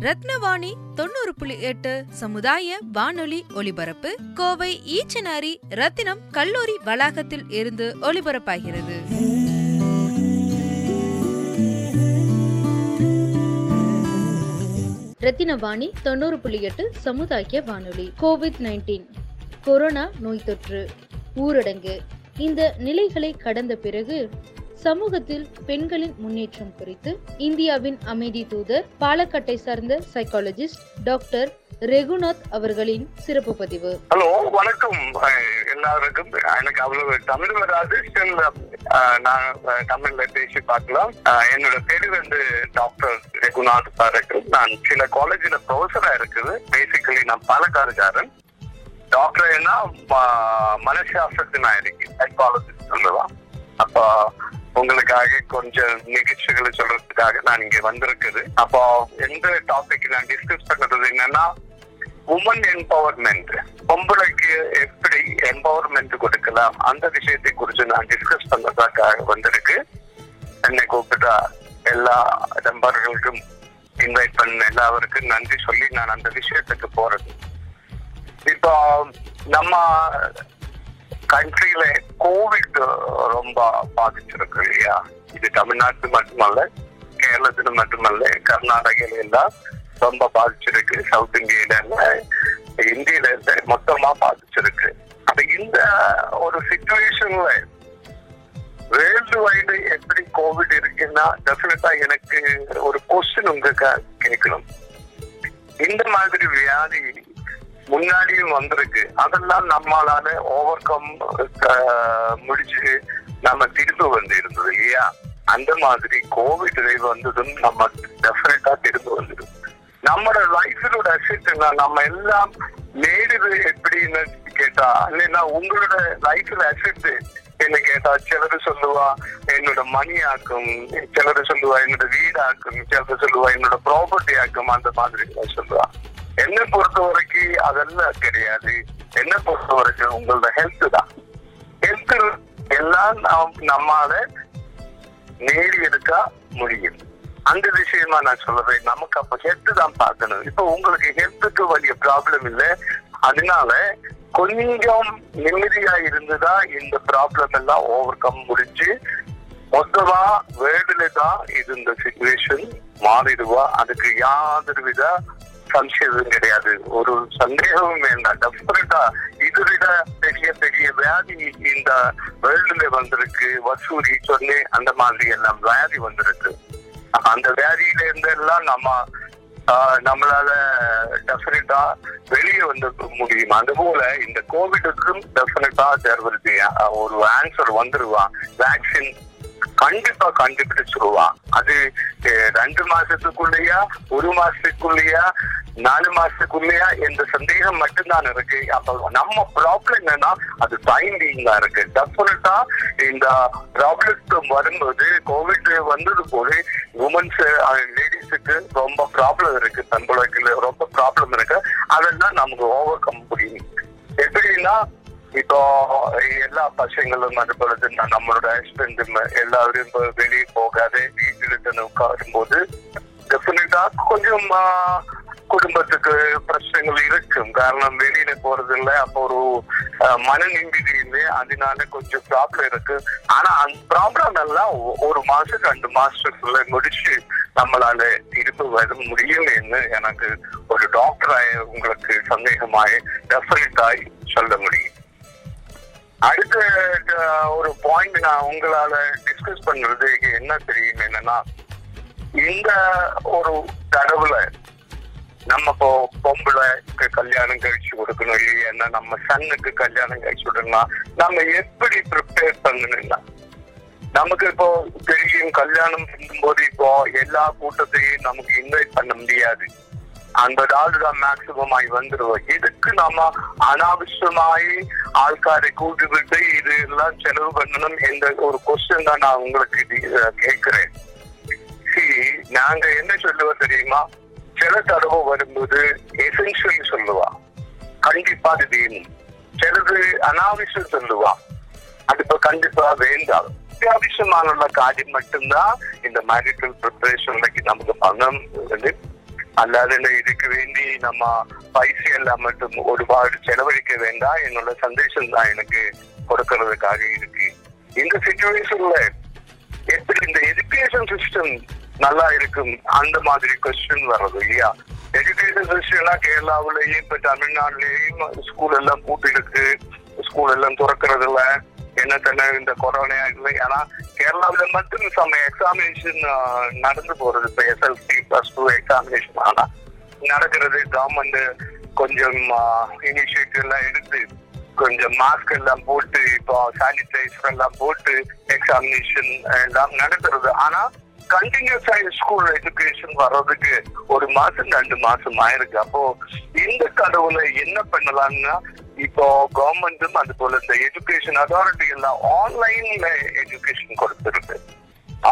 ரத்னவாணி தொண்ணூறு புள்ளி எட்டு சமுதாய வானொலி ஒலிபரப்பு கோவை ஈச்சனாரி ரத்தினம் கல்லூரி வளாகத்தில் இருந்து ஒலிபரப்பாகிறது. ரத்தினவாணி தொண்ணூறு புள்ளி எட்டு சமுதாய வானொலி கோவிட் நைன்டீன் கொரோனா நோய் தொற்று ஊரடங்கு இந்த நிலைகளை கடந்த பிறகு சமூகத்தில் பெண்களின் முன்னேற்றம் குறித்து இந்தியாவின் அமைதி தூதர் பாலக்காட்டை சார்ந்த சைக்காலஜிஸ்ட் டாக்டர் ரெகுநாத் அவர்களின் சிறப்பு பதிவு. ஹலோ வணக்கம். எல்லாருக்கும். எனக்கு அவ்வளவு தமிழ் வராது. நான் தமிழ்ல பேசி பார்க்கலாம். என்னோட பேரு வந்து டாக்டர் ரெகுநாத் பாரக் நான் சில காலேஜ்ல ப்ரொஃபஸரா இருக்குது. பேசிக்கலி நான் பாலக்காடுக்காரன். டாக்டர் என்ன மனசாஸ்திரத்தினா இருக்கு சைக்காலஜிஸ்ட் சொல்லுவான். அப்போ உங்களுக்காக கொஞ்சம் நிகழ்ச்சிகளை சொல்றதுக்காக நான் இங்க வந்திருக்குது. அப்போ எந்த டாபிக் நான் டிஸ்கஸ் பண்றது என்னன்னா உமன் எம்பவர்மெண்ட் பொம்பளைக்கு எப்படி எம்பவர்மெண்ட் கொடுக்கலாம்? அந்த விஷயத்தை குறித்து நான் டிஸ்கஸ் பண்றதுக்காக வந்திருக்கு. என்னை கூப்பிட்டா எல்லா நண்பர்களுக்கும் இன்வைட் பண்ண எல்லாருக்கும் நன்றி சொல்லி நான் அந்த விஷயத்துக்கு போறது. இப்போ நம்ம கண்ட்ரியில கோவிட் ரொம்ப பாதிச்சிருக்கு இல்லையா? இது தமிழ்நாட்டு மட்டுமல்ல கேரளத்துல மட்டுமல்ல கர்நாடகையில எல்லாம் ரொம்ப பாதிச்சிருக்கு. சவுத் இந்தியில இந்தியில இருந்து மொத்தமா பாதிச்சிருக்கு. அப்ப இந்த ஒரு சுச்சுவேஷன்ல வேர்ல்டு வைடு எப்படி கோவிட் இருக்குன்னா டெஃபினட்டா எனக்கு ஒரு கொஸ்டின் உங்களுக்கு கேட்கணும். இந்த மாதிரி வியாதி முன்னாடியும் வந்திருக்கு. அதெல்லாம் நம்மளால ஓவர் கம் முடிச்சு நம்ம திரும்ப வந்து இருந்தது இல்லையா? அந்த மாதிரி கோவிட் வந்ததும் நம்ம டெஃபினட்டா திரும்ப வந்துடும் நம்மளோட லைஃபோட அசெட்னா நம்ம எல்லாம் நேடுது எப்படின்னு கேட்டா இல்லைன்னா உங்களோட லைஃப்ல அசெட் என்ன கேட்டா சிலர் சொல்லுவா என்னோட மணி ஆக்கும் சிலர் சொல்லுவா என்னோட வீடாக்கும் சிலர் சொல்லுவா என்னோட ப்ராப்பர்ட்டி ஆக்கும் அந்த மாதிரி சொல்லுவா. என்னை பொறுத்த வரைக்கும் அதெல்லாம் கிடையாது. என்னை பொறுத்த வரைக்கும் உங்களோட ஹெல்த் தான். ஹெல்த் எல்லாம் நாம் நம்மால நேடி எடுக்க முடியும். அந்த விஷயமா நான் சொல்றேன் நமக்கு அப்ப ஹெல்த் தான் பார்க்கணும். இப்ப உங்களுக்கு ஹெல்த்துக்கு വലിய ப்ராப்ளம் இல்லை. அதனால கொஞ்சம் நிம்மதியா இருந்துதான் இந்த ப்ராப்ளம் எல்லாம் ஓவர் கம் முடிஞ்சு மொத்தமா வேர்ல்டுல தான் இது இந்த சுச்சுவேஷன் மாறிடுவா. அதுக்கு யாதொரு வித சம்சயம் கிடையாது ஒரு சந்தேகமும் வேண்டாம். டெஃபினட்டா இது விட பெரிய பெரிய வியாதி இந்த வேர்ல்டுல வந்திருக்கு. வசூரி சொல்லி அந்த மாதிரி எல்லாம் வியாதி வந்திருக்கு. அந்த வியாதியில இருந்து எல்லாம் நம்ம ஆஹ், நம்மளால டெஃபினட்டா வெளியே வந்து முடியும். அதுபோல இந்த கோவிடுக்கும் டெஃபினட்டா தேர்வு ஒரு ஆன்சர் வந்துருவான் வேக்சின் கண்டிப்பா கண்டுபிடிச்சிருவான் அது ரெண்டு மாசத்துக்குள்ளயா ஒரு மாசத்துக்குள்ளேயா நாலு மாசத்துக்குள்ளயா எந்த சந்தேகம் மட்டும்தான் இருக்கு. அப்ப நம்ம ப்ராப்ளம் என்னன்னா அது டைமிங் தான் இருக்கு. டெஃபினட்டா இந்த ப்ராப்ளம் வரும்போது கோவிட் வந்தது போது உமன்ஸ் லேடிஸுக்கு ரொம்ப ப்ராப்ளம் இருக்கு. தன்புலகில் ரொம்ப ப்ராப்ளம் இருக்கு. அதெல்லாம் நமக்கு ஓவர் கம் முடியும் எப்படின்னா இப்போ எல்லா பசங்களும் அது நம்மளோட ஹஸ்பண்ட் எல்லாரும் இப்போ வெளியே போகாத வீட்டில் உட்காரும் போது டெஃபினட்டா கொஞ்சம் குடும்பத்துக்கு பிரச்சனைகள் இருக்கும். காரணம் வெளியில போறது இல்லை அப்போ ஒரு மன நிம்மதி இல்லை. அதனால கொஞ்சம் ப்ராப்ளம் இருக்கு. ஆனா அந்த ப்ராப்ளம் எல்லாம் ஒ- ஒரு மாசம் ரெண்டு மாசத்துக்குள்ள முடிச்சு நம்மளால இருப்பு வர முடியும்னு எனக்கு ஒரு டாக்டராய் உங்களுக்கு சந்தேகமாய் டெஃபினட்டாய் சொல்ல முடியும். அடுத்த ஒரு பாயிண்ட் நான் உங்களால டிஸ்கஸ் பண்றது என்ன தெரியும் என்னன்னா இந்த ஒரு தடவுல நம்ம இப்போ பொம்பளைக்கு கல்யாணம் கழிச்சு கொடுக்கணும் இல்லையா? நம்ம சன்னுக்கு கல்யாணம் கழிச்சு விடணும்னா நம்ம எப்படி ப்ரிப்பேர் பண்ணணும்னா? நமக்கு இப்போ தெரியும் கல்யாணம் பண்ணும்போது இப்போ எல்லா கூட்டத்தையும் நமக்கு இன்வைட் பண்ண முடியாது. ஐம்பது ஆள் தான் மேக்சிமம் ஆகி வந்துருவோம் இதுக்கு நாம அனாவசியமாயி ஆள்காரை கூட்டி விட்டு இது எல்லாம் செலவு பண்ணணும் என்ற ஒரு கொஸ்டின் தான் நான் உங்களுக்கு இது, அஹ், கேட்கிறேன். நாங்க என்ன சொல்லுவோம் தெரியுமா? சில தடவை வரும்போது எசென்ஷியல் சொல்லுவா. கண்டிப்பா அது வேணும். சிலது அனாவசியம் சொல்லுவா. அது இப்ப கண்டிப்பா வேண்டாம். அத்தியாவசியமான காரியம் மட்டும்தான் இந்த மேரிட்டல் ப்ரிப்பரேஷன்லக்கு நமக்கு பணம் வந்து அல்லாத இதுக்கு வேண்டி நம்ம பைசை எல்லாம் மட்டும் ஒருபாடு செலவழிக்க வேண்டாம். என்னோட சந்தேஷம் தான் எனக்கு கொடுக்கறதுக்காக இருக்கு. இந்த சுச்சுவேஷன்ல எப்படி இந்த எஜுகேஷன் சிஸ்டம் நல்லா இருக்கும்? அந்த மாதிரி கொஸ்டின் வர்றது இல்லையா? எஜுகேஷன் சிஸ்டம்னா கேரளாவிலேயும் இப்ப தமிழ்நாட்டிலேயும் ஸ்கூல் எல்லாம் பூட்டி இருக்கு ஸ்கூல் எல்லாம் திறக்கிறது இல்ல என்ன தானே இந்த கொரோனா இல்லை ஆனா கேரளாவில மட்டும் நம்ம எக்ஸாமினேஷன் நடந்து போறது இப்ப எஸ்எல்சி பிளஸ் டூ எக்ஸாமினேஷன் ஆனா நடக்கிறது கவர்மெண்ட் கொஞ்சம் இனிஷியேட்டிவ் எல்லாம் எடுத்து கொஞ்சம் மாஸ்க் எல்லாம் போட்டு இப்போ சானிடைசர் எல்லாம் போட்டு எக்ஸாமினேஷன் எல்லாம் நடக்கிறது. ஆனா கண்டினியூஸ் ஸ்கூல் எஜுகேஷன் வர்றதுக்கு ஒரு மாசம் ரெண்டு மாசம் ஆயிருக்கு. அப்போ இந்த கடவுளை என்ன பண்ணலாம்னா இப்போ கவர்மெண்ட்டும் அது போல இந்த எஜுகேஷன் அத்தாரிட்டி எல்லாம் ஆன்லைன்ல எஜுகேஷன் கொடுத்துருக்கு.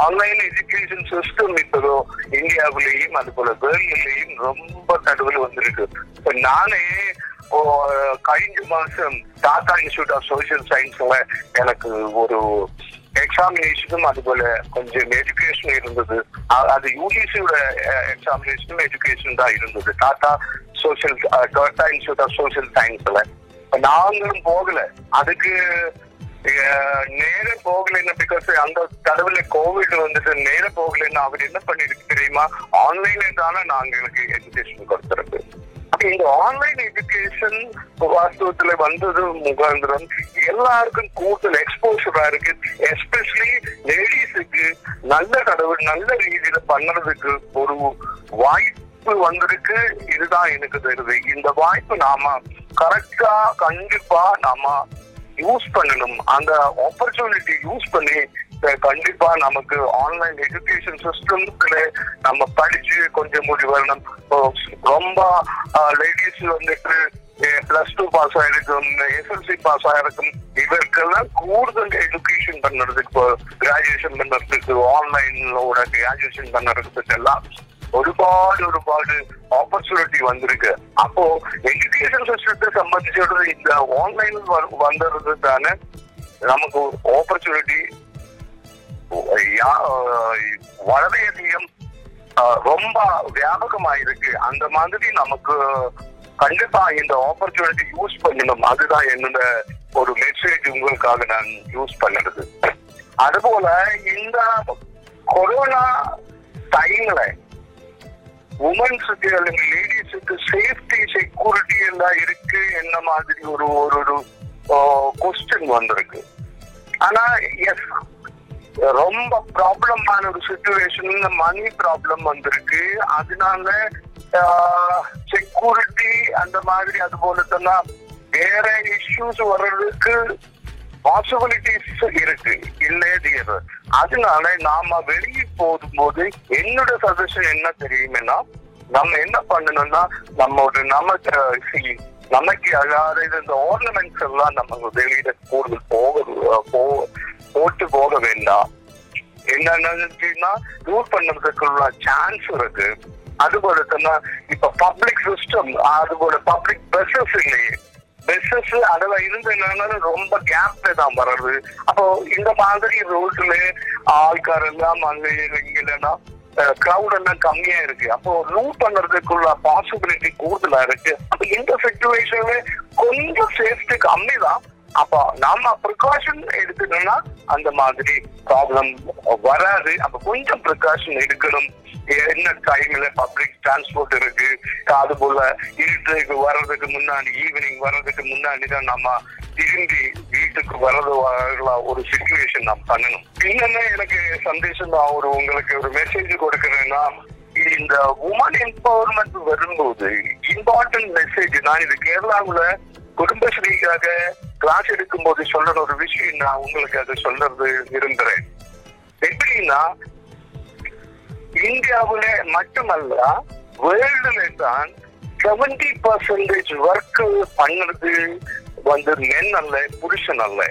ஆன்லைன் எஜுகேஷன் சிஸ்டம் இப்போதோ இந்தியாவிலேயும் அது போல வேர்ல்ட்லயும் ரொம்ப கடவுள் வந்திருக்கு. இப்ப நானே ஓ, கழிஞ்ச மாசம் டாடா இன்ஸ்டியூட் ஆஃப் சோசியல் சயின்ஸ்ல எனக்கு ஒரு எக்ஸாமினேஷனும் அது போல கொஞ்சம் எஜுகேஷன் இருந்தது. அது யூஜிசியோட எக்ஸாமினேஷனும் எஜுகேஷன் தான் இருந்தது. Tata social Tata institute of social சயின்ஸ்ல நாங்களும் போகல. அதுக்கு அஹ், நேரம் போகலைன்னா பிகாஸ் அந்த தடவுல கோவிட் வந்துட்டு நேரம் போகலைன்னா அவர் என்ன பண்ணிருக்கு தெரியுமா? ஆன்லைன்ல தானே நாங்க எங்களுக்கு எஜுகேஷன் கொடுத்துருக்கு. இந்த ஆன்லைன் எஜுகேஷன் வாஸ்தவத்துல வந்தது முகாந்திரம். எல்லாருக்கும் கூடுதல் எக்ஸ்போஷரா இருக்கு. எஸ்பெஷலி லேடிஸுக்கு நல்ல கடவுள் நல்ல ரீதியில பண்றதுக்கு ஒரு வாய்ப்பு வந்திருக்கு. இதுதான் எனக்கு தெரியுது. இந்த வாய்ப்பு நாம கரெக்டா கண்டிப்பா நாம யூஸ் பண்ணணும். அந்த ஆப்பர்ச்சுனிட்டி யூஸ் பண்ணி கண்டிப்பா நமக்கு ஆன்லைன் எஜுகேஷன் சிஸ்டம்ஸ்ல நம்ம படிச்சு கொஞ்சம் முடி வரணும். ரொம்ப லேடிஸ் வந்துட்டு பிளஸ் டூ பாஸ் ஆயிருக்கும் எஸ்எல்சி பாஸ் ஆயிருக்கும். இவருக்கெல்லாம் கூடுதல் எஜுகேஷன் பண்றதுக்கு இப்போ கிராஜுவேஷன் பண்றதுக்கு ஆன்லைனோட கிராஜுவேஷன் பண்ணுறதுக்கு எல்லாம் ஒருபாடு ഒരുപാട് ഒരുപാട് ഓപ്പർച്യൂണിറ്റി വന്നിരിക്കുക അപ്പോ എഡ്യൂക്കേഷൻ സിസ്റ്റത്തെ സംബന്ധിച്ചിടത്തോളം ഓൺലൈനിൽ വന്നിരുന്നത് தானே நமக்கு ஆப்பர்ச்சுனிட்டி വളരെയധികം ஆஹ், ரொம்ப வியாபகமாயிருக்கு அந்த மாதிரி நமக்கு கண்டிப்பா இந்த ஆப்பர்ச்சுனிட்டி யூஸ் பண்ணணும் அதுதான் என்னோட ஒரு மெசேஜ் உங்களுக்காக நான் யூஸ் பண்ணுறது அதுபோல இந்த கொரோனா டைம்ல உமன்ஸுக்கு அல்லது லேடிஸுக்கு சேஃப்டி செக்யூரிட்டி எல்லாம் இருக்கு என்ன மாதிரி ஒரு ஒரு ஒரு கொஸ்டின் வந்திருக்கு ஆனா எஸ் ரொம்ப ப்ராப்ளமான ஒரு சுச்சுவேஷன் இந்த மணி ப்ராப்ளம் வந்திருக்கு. அதனால செக்யூரிட்டி அந்த மாதிரி அது போல தான் வேற இஷ்யூஸ் வர்றதுக்கு பாசிபிலிட்டிஸ் இருக்கு. இல்லையது அதனால நாம வெளியே போகும்போது என்னோட சஜஷன் என்ன தெரியுமேனா நம்ம என்ன பண்ணணும்னா நம்மளோட நமக்கு நமக்கு அழாத இந்த ஆர்னமெண்ட்ஸ் எல்லாம் நம்ம வெளியிட கூடுதல் போக போ- போட்டு போக வேண்டாம். என்னன்னா யூஸ் பண்ணதுக்குள்ள சான்ஸ் இருக்கு. அது போல தானே இப்ப பப்ளிக் சிஸ்டம் அது போல பப்ளிக் பஸ்ஸஸ் இல்லையே. பஸ்ஸஸ் அதுல இருந்து என்னன்னா ரொம்ப கேப்ல தான் வர்றது. அப்போ இந்த மாதிரி ரோட்ல ஆள்கார் எல்லாம் அங்க இல்லைன்னா கிரௌட் எல்லாம் கம்மியா இருக்கு. அப்போ ரூட் பண்றதுக்குள்ள பாசிபிலிட்டி கூடுதலா இருக்கு. அப்ப இந்த சுச்சுவேஷன்ல கொஞ்சம் சேஃப்டி கம்மி தான் அப்போ நாம ப்ரிகாஷன் எடுத்துக்கணும்னா அந்த மாதிரி ப்ராப்ளம் வராது. அப்ப கொஞ்சம் ப்ரிகாஷன் எடுக்கணும். என்ன டைம்ல பப்ளிக் டிரான்ஸ்போர்ட் இருக்கு? அது போல இருட்டுக்கு வர்றதுக்கு முன்னாடி ஈவினிங் வர்றதுக்கு முன்னாடி தான் நம்ம திரும்பி வீட்டுக்கு வர்றது வரலாம். ஒரு சுச்சுவேஷன் நாம் பண்ணணும். இன்னும் எனக்கு சந்தேஷம் நான் ஒரு உங்களுக்கு ஒரு மெசேஜ் கொடுக்கறேன்னா இந்த உமன் எம்பவர்மெண்ட் வரும்போது இம்பார்ட்டன்ட் மெசேஜ் நான் இது கேரளாவுல குடும்பஸ்ரீக்காக கிளாஸ் எடுக்கும் போது சொல்ற ஒரு விஷயம் நான் உங்களுக்கு அதை சொல்றது விரும்புறேன். எப்படின்னா இந்தியாவுல மட்டுமல்ல வேர்ல்டுல தான் செவன்டி பர்சன்டேஜ் ஒர்க் பண்ணுறது வந்து மென் அல்ல புருஷன் அல்ல.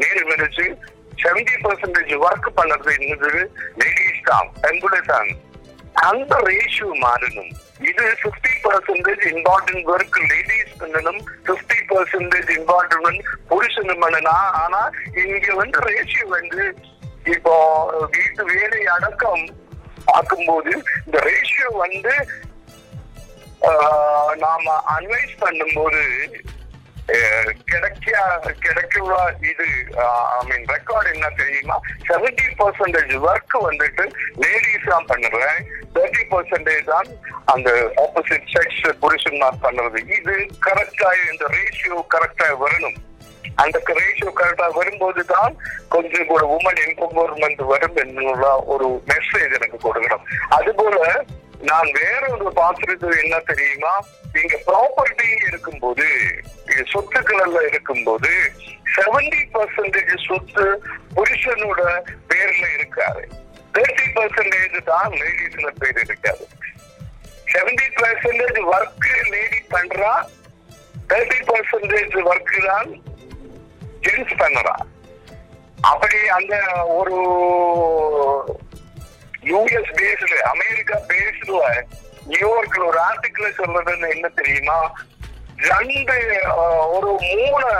நேரு மறைச்சு செவன்டி பர்சன்டேஜ் ஒர்க் பண்ணது என்னது லேடிஸ் தான் பெண்களே தான். அந்த ரேஷியோ மாறணும். இது fifty percentage important work ladies பண்ணணும் பிப்டி பர்சன்டேஜ் இம்பார்ட்டன்ட் புருஷனும் பண்ணலாம் ஆனா இங்க வந்து ரேஷியோ வந்து இப்போ வீட்டு வேலை அடக்கம் பார்க்கும்போது இந்த ரேஷியோ வந்து ஆஹ், நாம அன்வைஸ் பண்ணும்போது கிடைக்க கிடைக்கிற இது ஐ மீன் ரெக்கார்ட் என்ன தெரியுமா? செவன்டி பர்சன்டேஜ் ஒர்க் வந்துட்டு லேடிஸ் தான் பண்ணுறேன். தேர்ட்டி பர்சன்டேஜ் தான் அந்த ஆப்போசிட் செக்ஸ் புருஷன்மார் பண்றது இது கரெக்டா இந்த ரேஷியோ கரெக்டா வரணும். அந்த ரேஷியோ கரெக்டா வரும்போது தான் கொஞ்சம் கூட உமன் எம்பவர்மெண்ட் வரும் என்னுள்ள ஒரு மெசேஜ் எனக்கு கொடுக்கணும். அதுபோல நான் வேற ஒரு பாத்திரத்து என்ன தெரியுமா? இங்க ப்ராப்பர்ட்டி இருக்கும்போது சொத்துக்கள் எல்லாம் இருக்கும்போது செவன்டி பர்சன்டேஜ் சொத்து புருஷனோட பேர்ல இருக்காரு தேர்ட்டி பர்சன்டேஜ் தான் லேடிஸ்ல பேர் இருக்காது செவன்டி பர்சன்டேஜ் ஒர்க் லேடி பண்றா தேர்ட்டி பர்சன்டேஜ் ஒர்க் தான் ஜென்ஸ் பண்ணறா அப்படி அந்த ஒரு யூஎஸ் பேஸ்டு அமெரிக்கா பேஸ்டுல நியூயார்க்ல ஒரு ஆர்டிக்கிள் சொல்றதுன்னு என்ன தெரியுமா? ரெண்டு ஒரு மூணு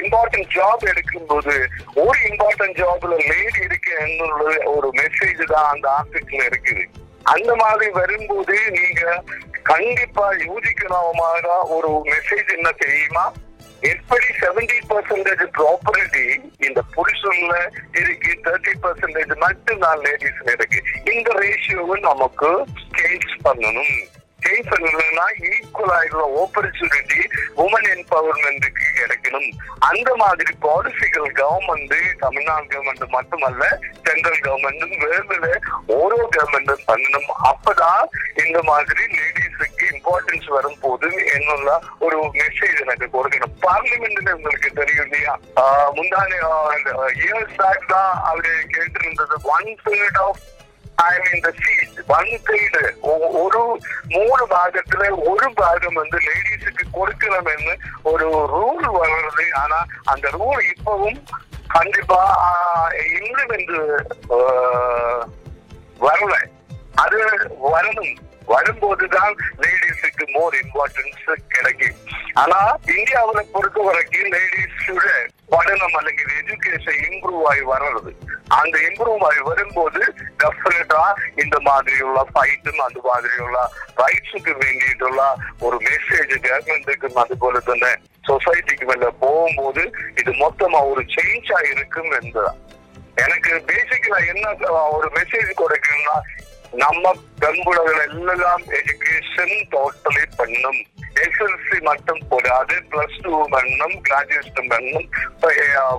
இம்பார்ட்டன்ட் ஜாப் எடுக்கும்போது ஒரு இம்பார்ட்டன்ட் ஜாப்ல லேடி இருக்கு என்னுள்ள ஒரு மெசேஜ் தான் அந்த ஆர்டிக்கல் இருக்குது. அந்த மாதிரி வரும்போது நீங்க கண்டிப்பா யூஜிக்கலாமாக ஒரு மெசேஜ் என்ன தெரியுமா? எப்படி செவன்டி பர்சன்டேஜ் ப்ராப்பர்ட்டி இந்த புருஷன்ல இருக்கு தேர்ட்டி பர்சன்டேஜ் மட்டும் தான் லேடிஸ்ல இருக்கு. இந்த ரேஷியோவை நமக்கு சேஞ்ச் பண்ணணும். சேஞ்ச் பண்ணணும்னா ஈக்குவல் ஆயிடுற ஆப்பர்ச்சுனிட்டி உமன் என்பவர்மெண்ட்டுக்கு கிடைக்கணும். அந்த மாதிரி பாலிசிகள் கவர்மெண்ட் தமிழ்நாடு கவர்மெண்ட் மட்டுமல்ல சென்ட்ரல் கவர்மெண்ட்டும் வேறுல ஓரோ கவர்மெண்ட்டும் பண்ணணும். அப்பதான் இந்த மாதிரி லேடிஸுக்கு இம்பார்ட்டன்ஸ் வரும் போது என்னுள்ள ஒரு மெசேஜ் எனக்கு கொடுக்கணும். பார்லிமெண்ட்ல உங்களுக்கு தெரியும் இல்லையா? ஆஹ் முந்தானே இயர்ஸ் பேக் தான் அவரு கேட்டிருந்தது one third of I mean the one ஒரு மூணு பாகத்துல ஒரு பாகம் வந்து லேடிஸுக்கு கொடுக்கணும்னு ஒரு ரூல் வளருது. ஆனா அந்த ரூல் இப்பவும் கண்டிப்பா இம்ப்ளிமெண்ட் வரல. அது வரணும். வரும்போதுதான் லேடிஸுக்கு மோர் இம்பார்ட்டன்ஸ் கிடைக்கும். ஆனா இந்தியாவுல பொறுத்த வரைக்கும் லேடிஸோட படனம் அல்லது எஜுகேஷன் இம்ப்ரூவ் ஆகி வர்றது. அந்த இம்ப்ரூவ் ஆகி வரும்போது டெஃபினட்டா இந்த மாதிரிയുള്ള ഫൈറ്റും അതുമാതിരിയുള്ള റൈറ്റ്സുക്ക് വേണ്ടിയിട്ടുള്ള ഒരു മെസ്സേജ് ഗവൺമെന്റുക്കും അതുപോലെ തന്നെ സൊസൈറ്റിക്കുമെല്ലാം പോകുമ്പോൾ ഇത് മൊത്തം ഒരു ചേഞ്ചായി ഇരിക്കും എന്നതാണ് எனக்கு பேசிக்கலா என்ன ஒரு மெசேஜ் கொடுக்கணும்னா நம்ம பெண்புலகள் எல்லாம் எஜுகேஷன் டோட்டலி பண்ணும் எஸ்எல்சி மட்டும் போடாது பிளஸ் டூ பண்ணணும் கிராஜுவேஷன் பண்ணணும்.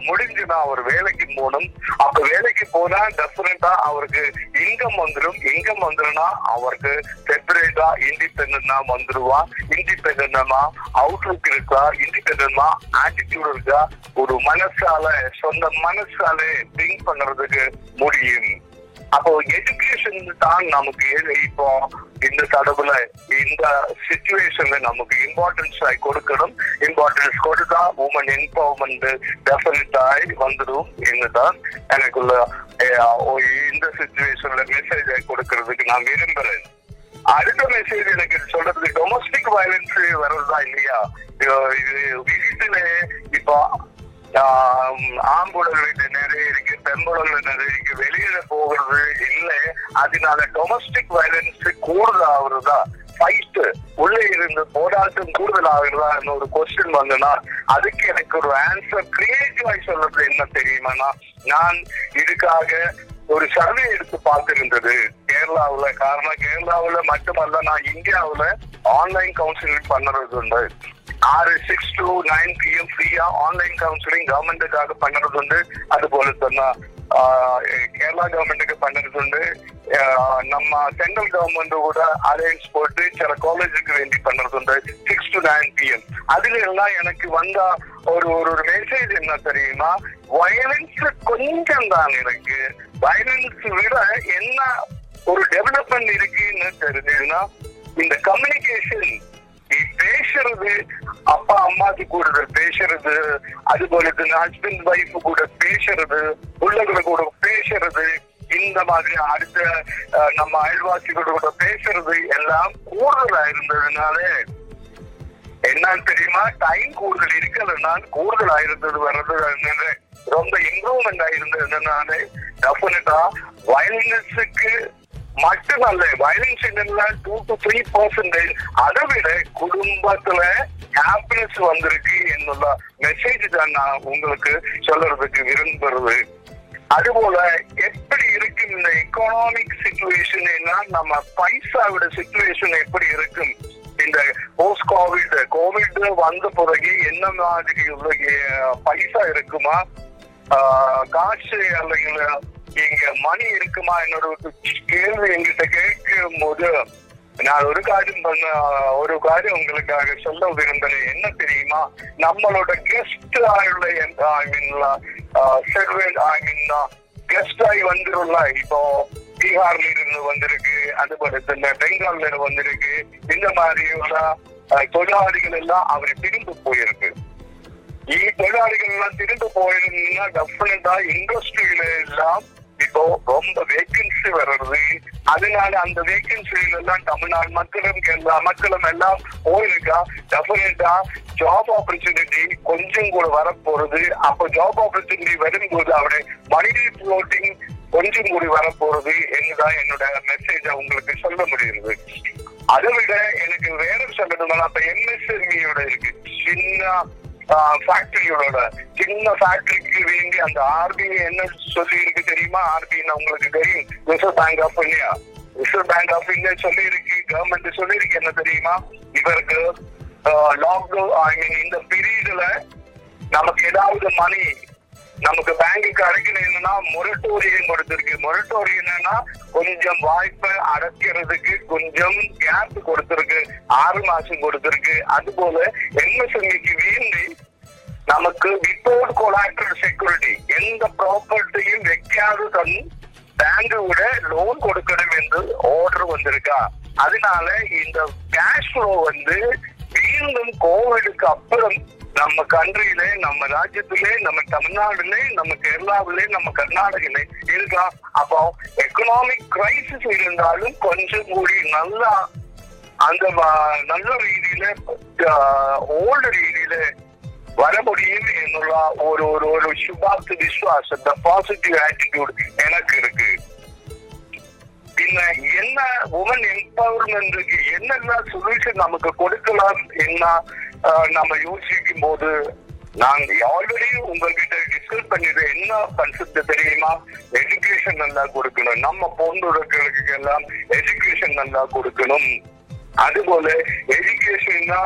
முடிஞ்சு தான் அவர் வேலைக்கு போகணும். அப்ப வேலைக்கு போனா டெஃபினட்டா அவருக்கு இன்கம் வந்துடும் இன்கம் வந்துருன்னா அவருக்கு செப்பரேட்டா இண்டிபெண்டா வந்துருவா. இண்டிபெண்டமா அவுட்லுக் இருக்கா? இண்டிபெண்டமா ஆட்டிடியூட் இருக்கா? ஒரு மனசால சொந்த மனசால திங்க் பண்றதுக்கு முடியும். அப்போ எஜுகேஷன் தான் நமக்கு இப்போ இந்த தடவுல இந்த சுச்சுவேஷன்ல நமக்கு இம்பார்ட்டன்ஸ் ஆகி கொடுக்கணும். இம்பார்ட்டன்ஸ் கொடுத்தா உமன் எம்பவர்மெண்ட் ஆகி வந்துடும் என்னதான் எனக்குள்ள இந்த சுச்சுவேஷன்ல மெசேஜ் ஆகி கொடுக்கறதுக்கு நான் விரும்புறேன். அடுத்த மெசேஜ் எனக்கு சொல்றது டொமஸ்டிக் வயலன்ஸ் வர்றதா இல்லையா? இது வீட்டுல இப்போ ஆம்புடங்கள் நிறைய இருக்கு பெண்புடங்கள் நிறைய இருக்கு. வெளியில போகிறது இல்லை. அதனால டொமஸ்டிக் வயலன்ஸ் கூடுதல் ஆகுறதா ஃபைட் உள்ளே இருந்து போராட்டம் கூடுதல் ஆகுறதா ஒரு கொஸ்டின் வந்தனா அதுக்கு எனக்கு ஒரு ஆன்சர் கிரியேட்டிவாய் சொல்றது என்ன தெரியுமானா நான் இதுக்காக ஒரு சர்வே எடுத்து பார்த்திருந்தது. கேரளாவுல காரணம் கேரளாவுல மட்டுமல்ல நான் இந்தியாவுல ஆன்லைன் கவுன்சிலிங் பண்ணுறது உண்டு ஆறு சிக்ஸ் டு நைன் பிஎம் ஃப்ரீயா ஆன்லைன் கவுன்சிலிங் கவர்மெண்ட்டுக்காக பண்ணுறது உண்டு அது போல சொன்னா கேரளா கவர்மெண்ட்டுக்கு பண்ணுறதுண்டு. நம்ம சென்ட்ரல் கவர்மெண்ட் கூட அலையன்ஸ் போட்டு சில காலேஜுக்கு வேண்டி பண்ணுறதுண்டு. சிக்ஸ் டு நைன் பிஎம் அதுல எல்லாம் எனக்கு வந்த ஒரு ஒரு ஒரு மெசேஜ் என்ன தெரியுமா? வயலன்ஸ் கொஞ்சம் தான் இருக்கு வயலன்ஸ் விட என்ன ஒரு டெவலப்மெண்ட் இருக்குன்னு தெரிஞ்சதுன்னா இந்த கம்யூனிகேஷன் நீ பேசுறது அப்பா அம்மாக்கு கூட பேசுறது அது போல ஹஸ்பண்ட் ஒய்ஃப் கூட பேசுறது பிள்ளைகளை கூட பேசுறது இந்த மாதிரி அடுத்த அஹ், நம்ம அயல்வாசிகள் கூட பேசுறது எல்லாம் கூடுதலா இருந்ததுனால என்னன்னு தெரியுமா? டைம் கூடுதல் இருக்கிறதுனால கூடுதலா இருந்தது வர்றது ரொம்ப இம்ப்ரூவ்மெண்ட் ஆயிருந்ததுனால டெஃபினட்டா வயலன்ஸுக்கு மட்டுமல்ல வயலன்ஸ் என்னன்னா டூ டு த்ரீ பர்சன்டேஜ் அதை விட குடும்பத்துல ஹாப்பினஸ் வந்திருக்கு என்னுள்ள மெசேஜ் தான் நான் உங்களுக்கு சொல்றதுக்கு விரும்புறது. அதுபோல எப்படி இருக்கும் இந்த எக்கனாமிக் சுச்சுவேஷன் நம்ம பைசாவோட சுச்சுவேஷன் எப்படி இருக்கும்? இந்த போஸ்ட் கோவிட் கோவிட் வந்த பிறகு என்ன மாதிரி உள்ள பைசா இருக்குமா? ஆஹ், காசு அல்லது இங்க மணி இருக்குமா என்னோட ஒரு கேள்வி எங்கிட்ட கேட்கும் போது நான் ஒரு காரியம் பண்ண ஒரு காரியம் உங்களுக்காக சொல்ல விரும்புறேன் என்ன தெரியுமா நம்மளோட guest ஆயுள்ள I mean servant I mean guest ஆகி வந்துரும்ல இப்போ பீகார்ல இருந்து வந்திருக்கு அது போல பெங்கால்ல இருந்து வந்திருக்கு இந்த மாதிரி உள்ள அஹ், தொழிலாளிகள் எல்லாம் அவர் திரும்ப போயிருக்கு ഈ തൊഴിലാളികൾ എല്ലാം തിരിഞ്ഞു പോയിരുന്ന ഡെഫിനറ്റാ இண்டஸ்ட்ரியில எல்லாம் இப்போ ரொம்ப வேகன்சி வர்றது அதனால அந்த வேக்கன்சியில எல்லாம் தமிழ்நாடு மக்களும் எல்லா மக்களும் எல்லாம் போயிருக்கா? டெஃபினட்டா ஜாப் ஆப்பர்ச்சுனிட்டி கொஞ்சம் கூட வரப்போறது. அப்போ ஜாப் ஆப்பர்ச்சுனிட்டி வரும்போது அவருடைய மணி ஃப்ளோட்டிங் கொஞ்சம் கூடி வரப்போறது என்னதான் என்னோட மெசேஜ் உங்களுக்கு சொல்ல முடியுது. அதை விட எனக்கு வேற சொல்லணும்னா அப்ப எம்எஸ்எம்இயோட இருக்கு. சின்ன ஃபேக்டரியோட சின்ன ஃபேக்டரிக்கு வேண்டி அந்த ஆர்பிஐ என்ன சொல்லி இருக்கு தெரியுமா ஆர்பிஐ உங்களுக்கு தெரியும். Reserve bank of India reserve bank of India சொல்லி இருக்கு கவர்மெண்ட் சொல்லி இருக்கு என்ன தெரியுமா? இவருக்கு லாக்டவுன் ஐ மீன் இந்த பீரியட்ல நமக்கு ஏதாவது மணி நமக்கு பேங்குக்கு என்னன்னா மொரட்டோரியம் கொடுத்திருக்கு. மொரட்டோரியம் என்னன்னா கொஞ்சம் வாய்ப்பை அடைக்கிறதுக்கு கொஞ்சம் கேப் கொடுத்திருக்கு. ஆறு மாசம் கொடுத்திருக்கு. அது போல எம்எஸ்எம்இக்கு வேண்டி நமக்கு வித்தவுட் கொலாட்ரல் செக்யூரிட்டி எந்த ப்ராப்பர்ட்டியும் வைக்காது தன் பேங்க் விட லோன் கொடுக்கணும் என்று ஆர்டர் வந்திருக்கா. அதனால இந்த கேஷ் ஃப்ளோ வந்து மீண்டும் கோவிடுக்கு அப்புறம் நம்ம கண்ட்ரியில நம்ம ராஜ்யத்திலே நம்ம தமிழ்நாடுல நம்ம கேரளாவிலே நம்ம கர்நாடகில இருக்கலாம் அப்போ எக்கனாமிக் கிரைசிஸ் இருந்தாலும் கொஞ்சம் கூடி நல்லா அந்த வ- நல்ல ரீதியில ஓல்டு ரீதியில வர முடியும் എന്നുള്ള ஒரு ஒரு ஒரு சுபாப்த விசுவாசம் பாசிட்டிவ் ஆட்டிடியூட் எனக்கு இருக்கு பின்ன என்ன உமன் எம்பவர்மெண்ட்டுக்கு என்னென்ன சொல்யூஷன் நமக்கு கொடுக்கலாம் என்ன ஆஹ், நம்ம யோசிக்கும் போது நாங்க ஆல்ரெடி உங்ககிட்ட டிஸ்கஸ் பண்ணிட்டு என்ன கன்செப்ட் தெரியுமா? எஜுகேஷன் நல்லா கொடுக்கணும். நம்ம பொண்ணுகளுக்கு எல்லாம் எஜுகேஷன் நல்லா கொடுக்கணும். அதுபோல எஜுகேஷன்னா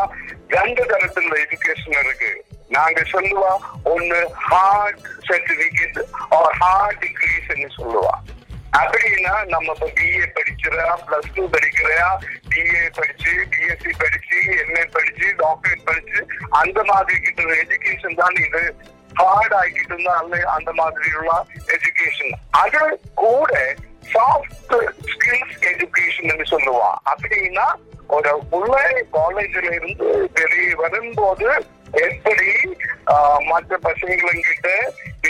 ரெண்டு தரத்துல எஜுகேஷன் இருக்கு. நாங்க சொல்லுவா ஒன்னு hard certificate or hard degrees சொல்லுவா. அப்படின்னா நம்ம இப்ப பிஏ படிக்கிறா பிளஸ் டூ படிக்கிறா பிஏ படிச்சு பிஎஸ்சி படிச்சு எம்ஏ படிச்சு டாக்டரேட் படிச்சு அந்த மாதிரி கிட்ட எஜுகேஷன் தான் இது. ஹார்ட் ஆகிட்டு இருந்தா அந்த அந்த மாதிரி உள்ள எஜுகேஷன் அது கூட சாஃப்ட் ஸ்கில்ஸ் எஜுகேஷன் சொல்லுவா. அப்படின்னா ஒரு உள்ள காலேஜ்ல இருந்து வெளியே வரும்போது எப்படி மற்ற பசங்களும் கிட்ட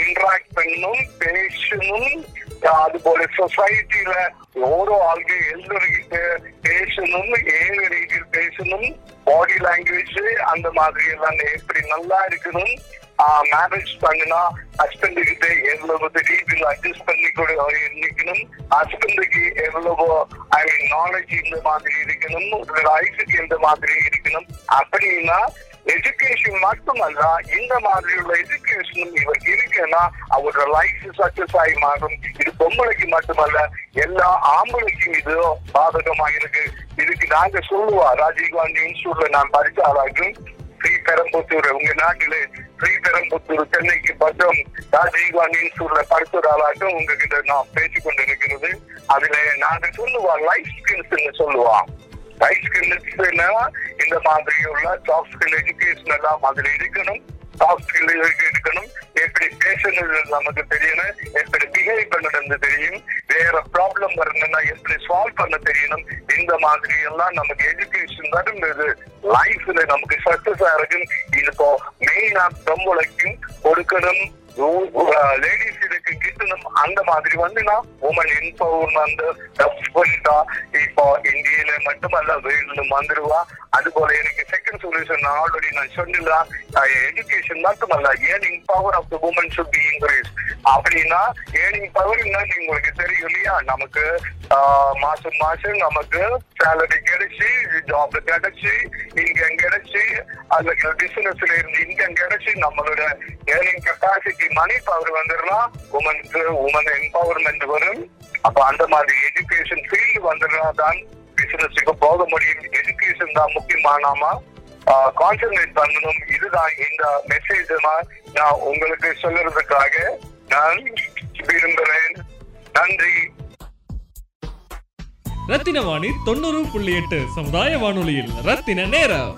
இன்ட்ராக்ட் பண்ணும் பேசணும் അതുപോലെ സൊസൈറ്റിയിലെ சொசைட்டில ஓரோ ஆள்க எல்லாருக்கிட்ட பேசணும் ஏழு ரீதியில் பேசணும் பாடி லாங்குவேஜ் அந்த மாதிரி எல்லாம் எப்படி நல்லா இருக்கணும் மேரேஜ் பண்ணினா ஹஸ்பண்ட் கிட்ட எவ்வளவு ரீதியில் அட்ஜஸ்ட் பண்ணி கூட நிக்கணும் ஹஸ்பண்டுக்கு எவ்வளவு ஐ மீன் நாலேஜ் இந்த மாதிரி இருக்கணும் லைஃபுக்கு இந்த மாதிரி இருக்கணும் அப்படின்னா எஜுகேஷன் மட்டுமல்ல இந்த மாதிரியுள்ள எஜுகேஷனும் இவருக்கு இருக்குன்னா அவரோட லைஃப் சக்சஸ் ஆகி மாறும். இது பொம்பளைக்கு மட்டுமல்ல எல்லா ஆம்பளைக்கும் இது பாதகமா இருக்கு. இதுக்கு நாங்க சொல்லுவா ராஜீவ்காந்தி இன்ஸ்டியூட்ல நான் படிச்ச ஸ்ரீ பெரம்புத்தூர் உங்க நாட்டிலே ஸ்ரீ பெரம்புத்தூர் சென்னைக்கு பக்கம் ராஜீவானின்சூர்ல படுத்துறாளாட்டும் உங்ககிட்ட நான் பேசிக் கொண்டிருக்கிறது. அதுல நாங்க சொல்லுவா லைஃப் ஸ்கில்ஸ் சொல்லுவா. லைஃப் ஸ்கில்ஸ் இந்த மாதிரி உள்ள சாஃப்ட் ஸ்கில் எஜுகேஷன் எல்லாம் அதுல இருக்கணும். சாஃப்ட் ஸ்கில் இருக்கணும். எப்படி பேசணுது நமக்கு தெரியணும். எப்படி பிஹேவ் பண்ணணும்னு தெரியும். வேற ப்ராப்ளம் வரணும்னா எப்படி சால்வ் பண்ண தெரியணும். இந்த மாதிரி எல்லாம் நமக்கு எஜுகேஷன் வரும்போது லைஃப்ல நமக்கு சக்சஸ் இருக்கும். இப்போ மெயினா பொம்பளைக்கும் கொடுக்கணும். லேடிஸ் இதுக்கு கிட்டணும் அந்த மாதிரி வந்து நான் உமன் என்பவர்மெண்ட் பண்ணிட்டா இப்போ இந்தியில மட்டுமல்ல வேணும் வந்துருவா அது போல எனக்கு செகண்ட் சொல்யூஷன் ஆல்ரெடி நான் சொன்னலாம் எஜுகேஷன் மட்டுமல்ல earning power of the women should be increase அப்படின்னா ஏர்னிங் பவர் உங்களுக்கு தெரியும் இல்லையா? நமக்கு ஆஹ், மாசம் மாசம் நமக்கு சேலரி கிடைச்சு ஜாப் கிடைச்சு இன்கம் கிடைச்சு அல்லது பிசினஸ்ல இருந்து இன்கம் கிடைச்சு நம்மளோட ஏர்னிங் கெப்பாசிட்டி மணி பவர் வந்துடலாம். உமனுக்கு உமன் எம்பவர்மெண்ட் வரும். அப்ப அந்த மாதிரி எஜுகேஷன் ஃபீல்டு வந்துடலாம் தான் பிசினஸுக்கு போக முடியும். எஜுகேஷன் தான் முக்கியமானாமா கான்சென்ட்ரேட் பண்ணணும். இதுதான் இந்த மெசேஜ் நான் உங்களுக்கு சொல்லுறதுக்காக நான் விரும்புகிறேன் நன்றி. ரத்தின வாணி தொண்ணூறு புள்ளி எட்டு சமுதாய வானொலியில் ரத்தின நேரம்.